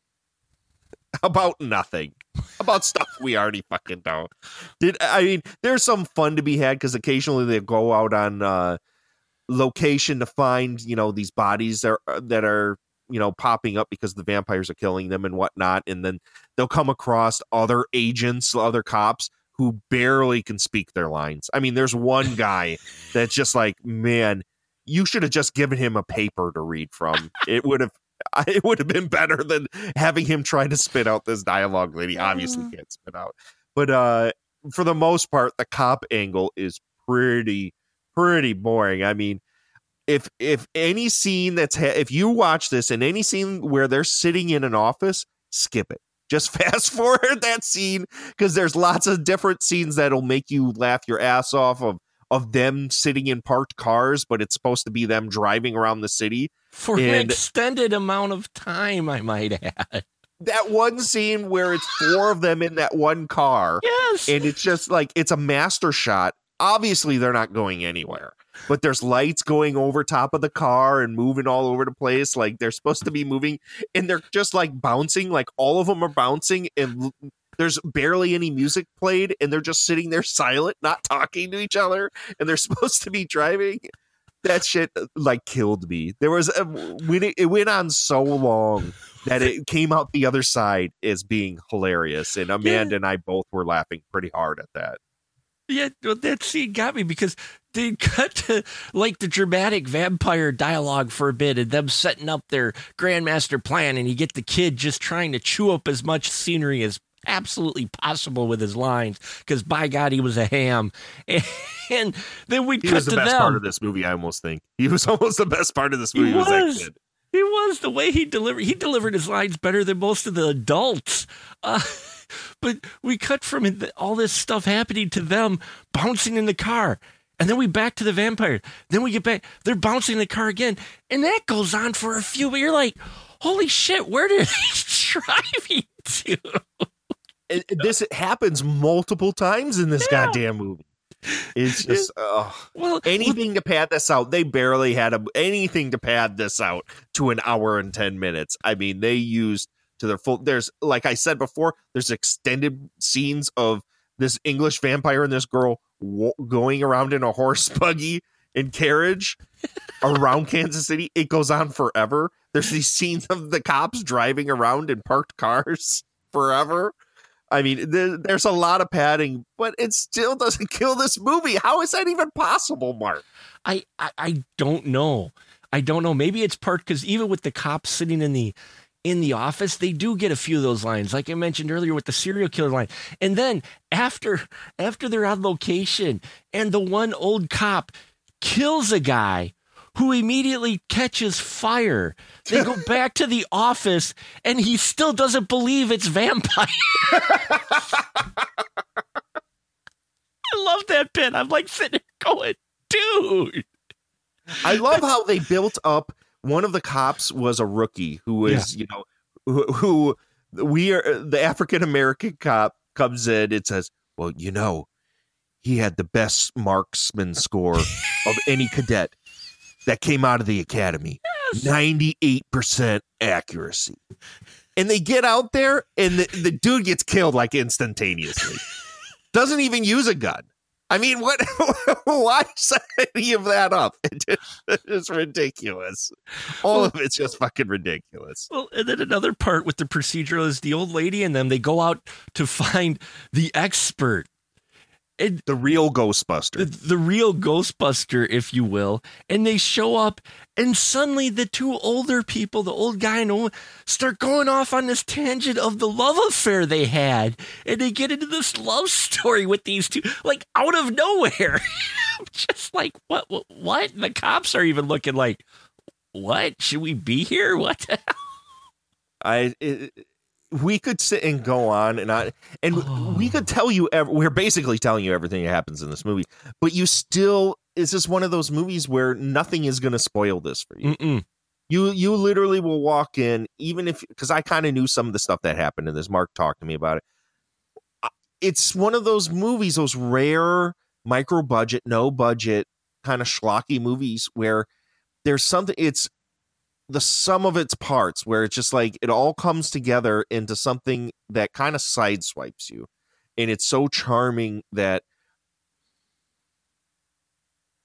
about nothing about stuff we already fucking know. Did i mean there's some fun to be had because occasionally they go out on uh location to find you know these bodies that are, that are you know popping up because the vampires are killing them and whatnot and then they'll come across other agents other cops who barely can speak their lines. I mean there's one guy that's just like man you should have just given him a paper to read from. It would have it would have been better than having him try to spit out this dialogue that he obviously can't spit out. But uh for the most part the cop angle is pretty pretty boring i mean if if any scene that's ha- if you watch this and any scene where they're sitting in an office skip it just fast forward that scene because there's lots of different scenes that'll make you laugh your ass off of of them sitting in parked cars but it's supposed to be them driving around the city For an extended amount of time, I might add. that one scene where it's four of them in that one car Yes. and it's just like it's a master shot Obviously, they're not going anywhere, but there's lights going over top of the car and moving all over the place. Like they're supposed to be moving, and they're just like bouncing. Like all of them are bouncing, and l- there's barely any music played, and they're just sitting there silent, not talking to each other, and they're supposed to be driving. That shit uh, like killed me. There was a, when it, it went on so long that it came out the other side as being hilarious, and Amanda and I both were laughing pretty hard at that. Yeah, well, that scene got me because they cut to like the dramatic vampire dialogue for a bit and them setting up their grandmaster plan, and you get the kid just trying to chew up as much scenery as absolutely possible with his lines because by God, he was a ham. And, then we He cut was the to best them. part of this movie. I almost think he was almost the best part of this He movie. Was, that was. kid. He was the way he delivered. He delivered his lines better than most of the adults. Uh, but we cut from all this stuff happening to them bouncing in the car, and then we back to the vampires. Then we get back. They're bouncing in the car again, and that goes on for a few. But you're like, holy shit, where did he driving to? This happens multiple times in this goddamn movie. It's just ugh. Well, anything to pad this out. They barely had a, anything to pad this out to an hour and ten minutes. I mean, they used to their full. There's like I said before. There's extended scenes of this English vampire and this girl wo- going around in a horse buggy and carriage around Kansas City. It goes on forever. There's these scenes of the cops driving around in parked cars forever. I mean, there, there's a lot of padding, but it still doesn't kill this movie. How is that even possible, Mark? I, I I don't know. I don't know. Maybe it's part because even with the cops sitting in the in the office, they do get a few of those lines, like I mentioned earlier with the serial killer line. And then after after they're on location, and the one old cop kills a guy who immediately catches fire. They go back to the office, and he still doesn't believe it's vampire. I love that bit. I'm like sitting there going, dude. I love how they built up. One of the cops was a rookie who was, you know, who, who we are. Uh, the African American cop comes in. It says, "Well, you know, he had the best marksman score of any cadet that came out of the academy. Ninety-eight percent accuracy." And they get out there, and the, the dude gets killed like instantaneously. Doesn't even use a gun. I mean, what? Why set any of that up? It's ridiculous. All of it's just fucking ridiculous. Well, and then another part with the procedural is the old lady and them. They go out to find the expert, and The real Ghostbuster. the, the real Ghostbuster, if you will. And they show up, and suddenly the two older people, the old guy and old, start going off on this tangent of the love affair they had, and they get into this love story with these two, like out of nowhere. Just like, what, what, what? The cops are even looking like, what? Should we be here? What? The hell? I. It, we could sit and go on and on, and we could tell you. ev- We're basically telling you everything that happens in this movie, but you still. It's just one of those movies where nothing is going to spoil this for you. Mm-mm. you you literally will walk in even if because i kind of knew some of the stuff that happened in this mark talked to me about it it's one of those movies those rare micro budget no budget kind of schlocky movies where there's something it's the sum of its parts where it's just like it all comes together into something that kind of sideswipes you and it's so charming that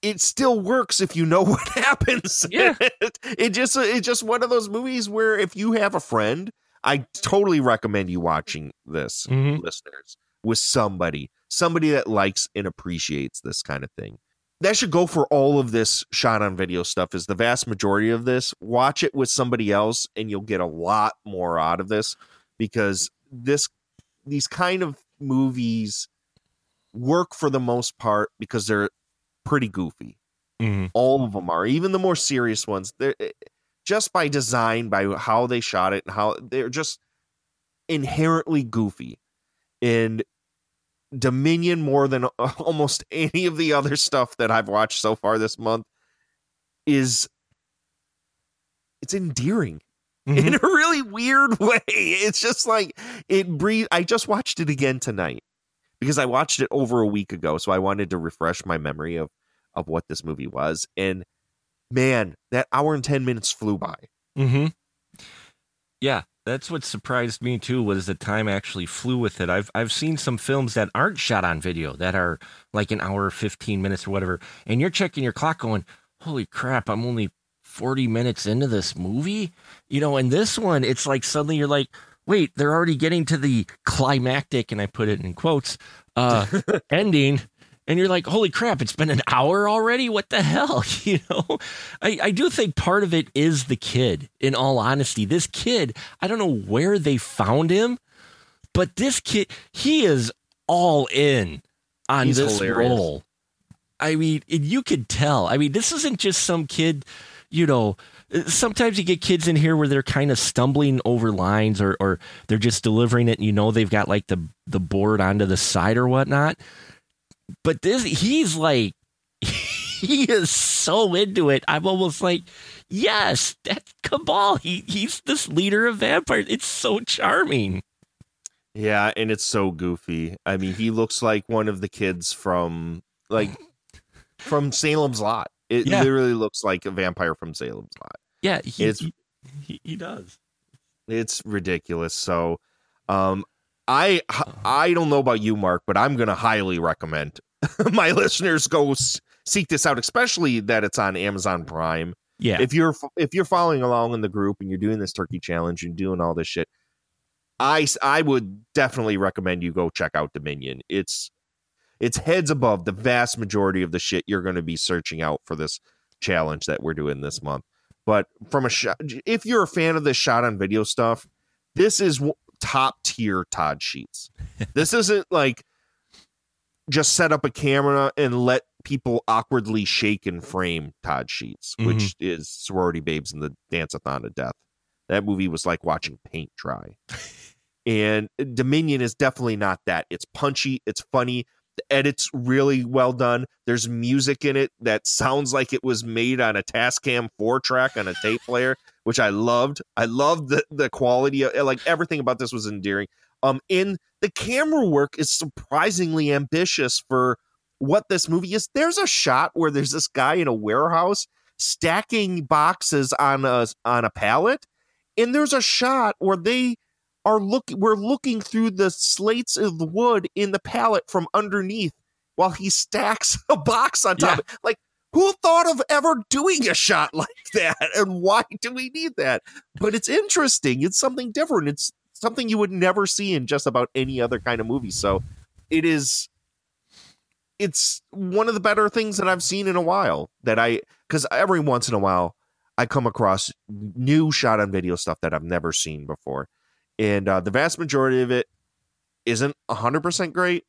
it still works if you know what happens. Yeah. it, it just it's just one of those movies where if you have a friend, I totally recommend you watching this, Mhm. listeners, with somebody, somebody that likes and appreciates this kind of thing. That should go for all of this shot on video stuff. Is the vast majority of this. Watch it with somebody else, and you'll get a lot more out of this because this these kind of movies work for the most part because they're pretty goofy. Mhm. All of them are, even the more serious ones. They're eh, just by design, by how they shot it, and how they're just inherently goofy. And Dominion, more than almost any of the other stuff that I've watched so far this month, is it's endearing Mhm. in a really weird way. It's just like it breathe. I just watched it again tonight because I watched it over a week ago, so I wanted to refresh my memory of of what this movie was. And man, that hour and ten minutes flew by. Mm-hmm. Yeah, that's what surprised me too was the time actually flew with it. I've I've seen some films that aren't shot on video that are like an hour, fifteen minutes or whatever, and you're checking your clock going, Holy crap, I'm only 40 minutes into this movie? You know, and this one, it's like suddenly you're like, wait, they're already getting to the climactic, and I put it in quotes, uh, ending. And you're like, holy crap, it's been an hour already? What the hell? You know, I, I do think part of it is the kid, in all honesty. This kid, I don't know where they found him, but this kid, he is all in on He's this hilarious. role. I mean, you could tell. I mean, this isn't just some kid, you know. Sometimes you get kids in here where they're kind of stumbling over lines or, or they're just delivering it and you know they've got like the, the board onto the side or whatnot. But this, he's like, he is so into it. I'm almost like, yes, that's Cabal. He, he's this leader of vampires. It's so charming. Yeah, and it's so goofy. I mean, he looks like one of the kids from like from Salem's Lot. It Yeah. literally looks like a vampire from Salem's Lot. Yeah, he, It's- he, he, he does. It's ridiculous. So, um, I I don't know about you, Mark, but I'm gonna highly recommend my listeners go s- seek this out, especially that it's on Amazon Prime. Yeah. If you're if you're following along in the group and you're doing this turkey challenge and doing all this shit, I I would definitely recommend you go check out Dominion. It's it's heads above the vast majority of the shit you're going to be searching out for this challenge that we're doing this month. But from a shot, if you're a fan of this shot on video stuff, this is top tier Todd Sheets. this isn't like just set up a camera and let people awkwardly shake and frame Todd Sheets, mm-hmm. which is Sorority Babes and the Dance-a-thon to Death. That movie was like watching paint dry. and Dominion is definitely not that. It's punchy, it's funny, edit's really well done. There's music in it that sounds like it was made on a Tascam 4 track on a tape player, which I loved. I loved the the quality of like everything about this was endearing. Um in the camera work is surprisingly ambitious for what this movie is. There's a shot where there's this guy in a warehouse stacking boxes on a on a pallet and there's a shot where they are look we're looking through the slates of the wood in the pallet from underneath while he stacks a box on top. Like who thought of ever doing a shot like that and why do we need that? But it's interesting. It's something different. It's something you would never see in just about any other kind of movie. So it is it's one of the better things that I've seen in a while that I cuz every once in a while I come across new shot on video stuff that I've never seen before. And uh, the vast majority of it isn't 100% great.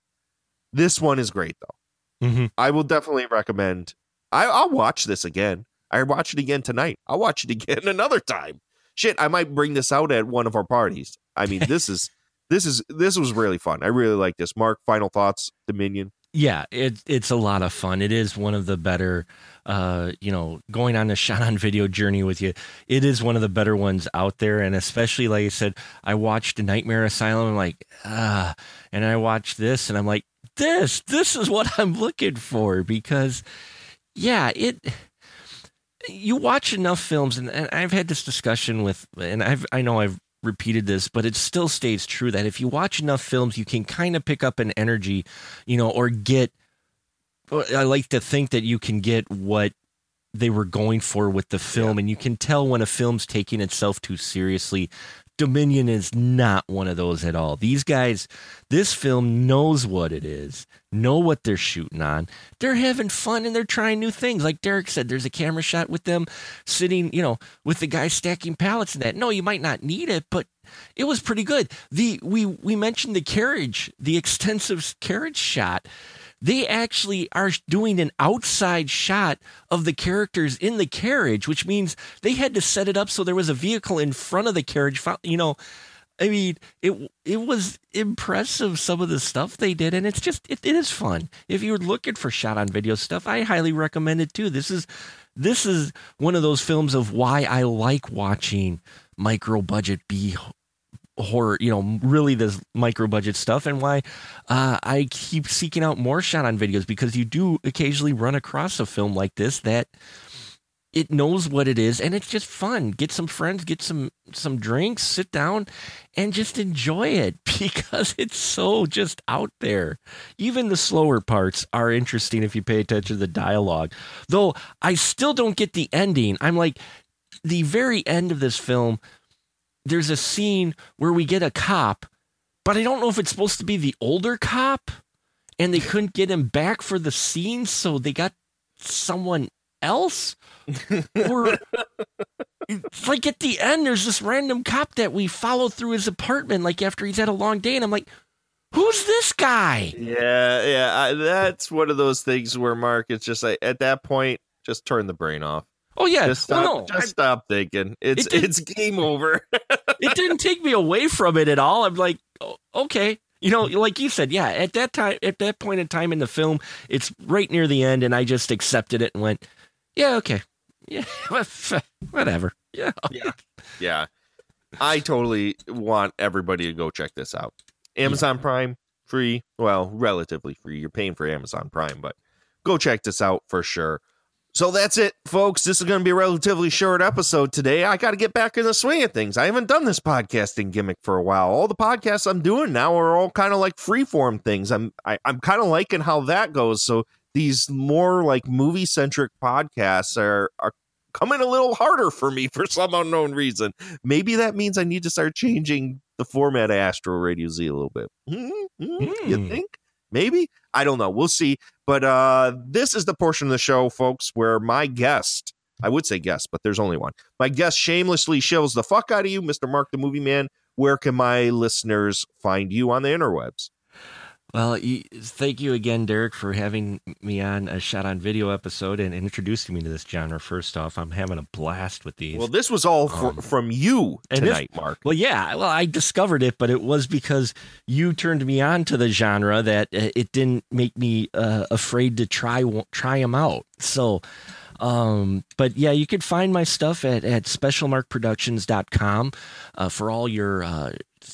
This one is great though. Mm-hmm. I will definitely recommend. I, I'll watch this again. I watch it again tonight. I'll watch it again another time. Shit, I might bring this out at one of our parties. I mean, this is this is this was really fun. I really like this. Mark, final thoughts, Dominion. Yeah, it, it's a lot of fun. It is one of the better, uh, you know, going on a shot on video journey with you. It is one of the better ones out there. And especially, like I said, I watched Nightmare Asylum. I'm like, ah, and I watched this and I'm like, this, this is what I'm looking for because, yeah, it, you watch enough films and, and I've had this discussion with, and I've, I know I've repeated this, but it still stays true that if you watch enough films, you can kind of pick up an energy, you know, or get. I like to think that you can get what they were going for with the film, and you can tell when a film's taking itself too seriously. Dominion is not one of those at all. These guys, this film knows what it is, know what they're shooting on. They're having fun and they're trying new things. Like Derek said, there's a camera shot with them sitting, you know, with the guy stacking pallets and that. No, you might not need it, but it was pretty good. The we we mentioned the carriage, the extensive carriage shot. They actually are doing an outside shot of the characters in the carriage, which means they had to set it up so there was a vehicle in front of the carriage. You know, I mean, it it was impressive some of the stuff they did, and it's just it, it is fun. If you're looking for shot on video stuff, I highly recommend it too. This is this is one of those films of why I like watching micro budget B horror, you know, really this micro budget stuff, and why uh, I keep seeking out more shot on videos because you do occasionally run across a film like this that it knows what it is and it's just fun. Get some friends get some some drinks sit down and just enjoy it because it's so just out there. Even the slower parts are interesting if you pay attention to the dialogue. Though i still don't get the ending. I'm like the very end of this film there's a scene where we get a cop but i don't know if it's supposed to be the older cop and they couldn't get him back for the scene so they got someone else or like at the end there's this random cop that we follow through his apartment like after he's had a long day and i'm like who's this guy Yeah, yeah. I, that's one of those things where Mark, it's just like at that point, just turn the brain off. Oh yeah Just stop. well, no, just I- stop thinking. It's It it's game over. it didn't take me away from it at all i'm like oh, okay you know like you said yeah at that time at that point in time in the film it's right near the end and i just accepted it and went yeah okay yeah whatever yeah yeah, yeah. I totally want everybody to go check this out. Amazon Prime free, well, relatively free. You're paying for Amazon Prime, but go check this out for sure. So that's it, folks. This is going to be a relatively short episode today. I got to get back in the swing of things. I haven't done this podcasting gimmick for a while. All the podcasts I'm doing now are all kind of like freeform things. I'm I, I'm kind of liking how that goes. So these more like movie centric podcasts are are coming a little harder for me for some unknown reason. Maybe that means I need to start changing the format of Astro Radio Z a little bit. Mhm, mhm, You Hmm. think? Maybe? I don't know. We'll see. But uh this is the portion of the show, folks, where my guest, I would say guest, but there's only one. My guest shamelessly shills the fuck out of you, Mr. Mark the Movie Man. Where can my listeners find you on the interwebs? Well, y- thank you again, Derek, for having me on a shot on video episode and introducing me to this genre. First off, I'm having a blast with these. Well, this was all fr- Um, from you and this- tonight, Mark. Well, yeah. Well, I discovered it, but it was because you turned me on to the genre that uh, it didn't make me uh, afraid to try try them out. So, um, but yeah, you could find my stuff at at specialmarkproductions.com uh, for all your uh,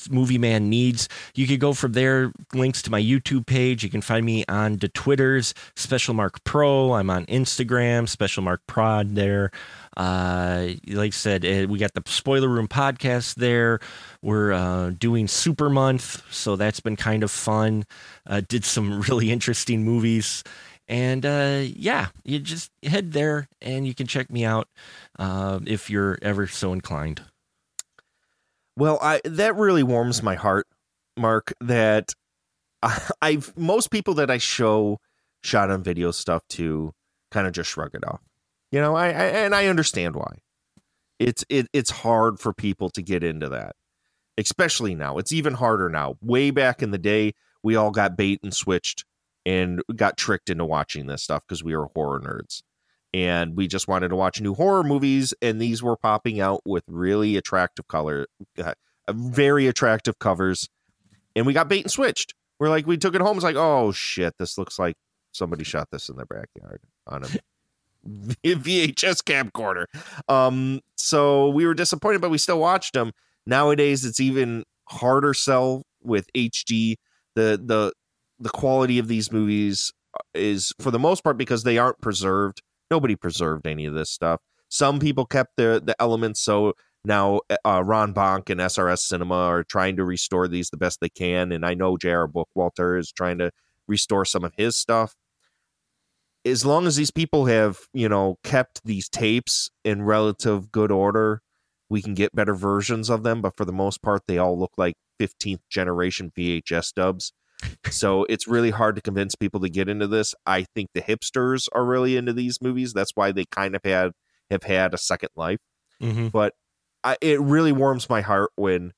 movie man needs. You could go from there. Links to my YouTube page. You can find me on the Twitters, Special Mark Pro. I'm on Instagram, Special Mark Prod there. Uh, like I said, uh, we got the Spoiler Room podcast there. We're uh, doing Super Month, so that's been kind of fun. Uh, did some really interesting movies. And uh, yeah, you just head there and you can check me out uh, if you're ever so inclined. Well, I that really warms my heart, Mark. That I've most people that I show shot on video stuff to kind of just shrug it off. You know, I, I and I understand why. It's it it's hard for people to get into that, especially now. It's even harder now. Way back in the day, we all got bait and switched and got tricked into watching this stuff because we were horror nerds and we just wanted to watch new horror movies and these were popping out with really attractive color uh, very attractive covers and we got bait and switched. We're like we took it home it's like oh shit this looks like somebody shot this in their backyard on a vhs camcorder. Um so we were disappointed but we still watched them nowadays it's even harder sell with hd the the the quality of these movies is for the most part because they aren't preserved nobody preserved any of this stuff. Some people kept the the elements, so now uh, Ron Bonk and SRS Cinema are trying to restore these the best they can, and I know J.R. Bookwalter is trying to restore some of his stuff. As long as these people have, you know, kept these tapes in relative good order, we can get better versions of them. But for the most part, they all look like 15th generation VHS dubs. So it's really hard to convince people to get into this. I think the hipsters are really into these movies. That's why they kind of had have had a second life. Mm-hmm. But I, it really warms my heart when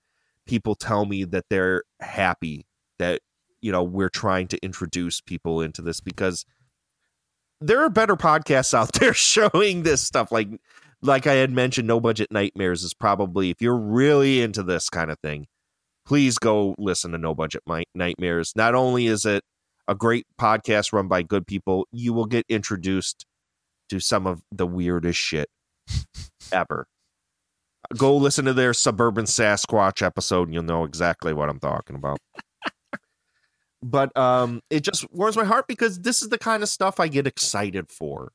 people tell me that they're happy that you know we're trying to introduce people into this because there are better podcasts out there showing this stuff like like I had mentioned no budget nightmares is probably if you're really into this kind of thing please go listen to no budget nightmares not only is it a great podcast run by good people you will get introduced to some of the weirdest shit ever Go listen to their Suburban Sasquatch episode and you'll know exactly what I'm talking about. but um it just warms my heart because this is the kind of stuff I get excited for.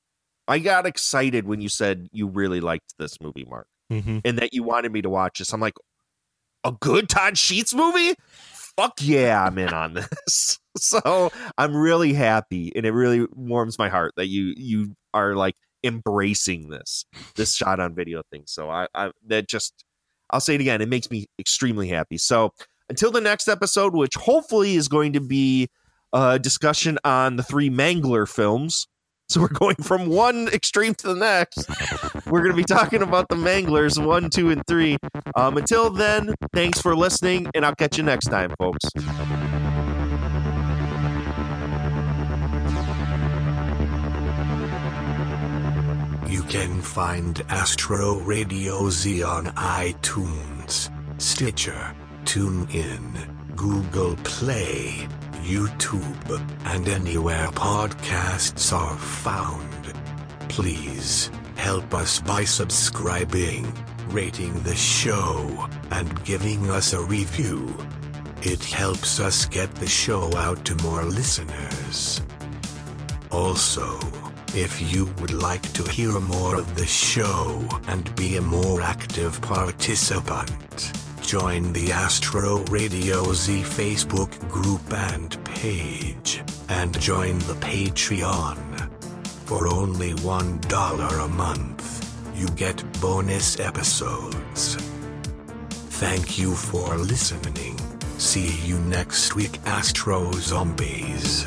I got excited when you said you really liked this movie, Mark, Mhm. and that you wanted me to watch this. I'm like, a good Todd Sheets movie? Fuck yeah, I'm in on this. so I'm really happy, and it really warms my heart that you you are like embracing this this shot on video thing. So I, I that just I'll say it again, it makes me extremely happy. So until the next episode, which hopefully is going to be a discussion on the three Mangler films. So we're going from one extreme to the next. We're going to be talking about the Manglers one, two, and three. Um, until then, thanks for listening, and I'll catch you next time, folks. You can find Astro Radio Z on iTunes, Stitcher, TuneIn, Google Play, YouTube, and anywhere podcasts are found. Please help us by subscribing, rating the show, and giving us a review. It helps us get the show out to more listeners. Also, if you would like to hear more of the show and be a more active participant, join the Astro Radio Z Facebook group and page, and join the Patreon. For only $1 a month, you get bonus episodes. Thank you for listening. See you next week, Astro Zombies.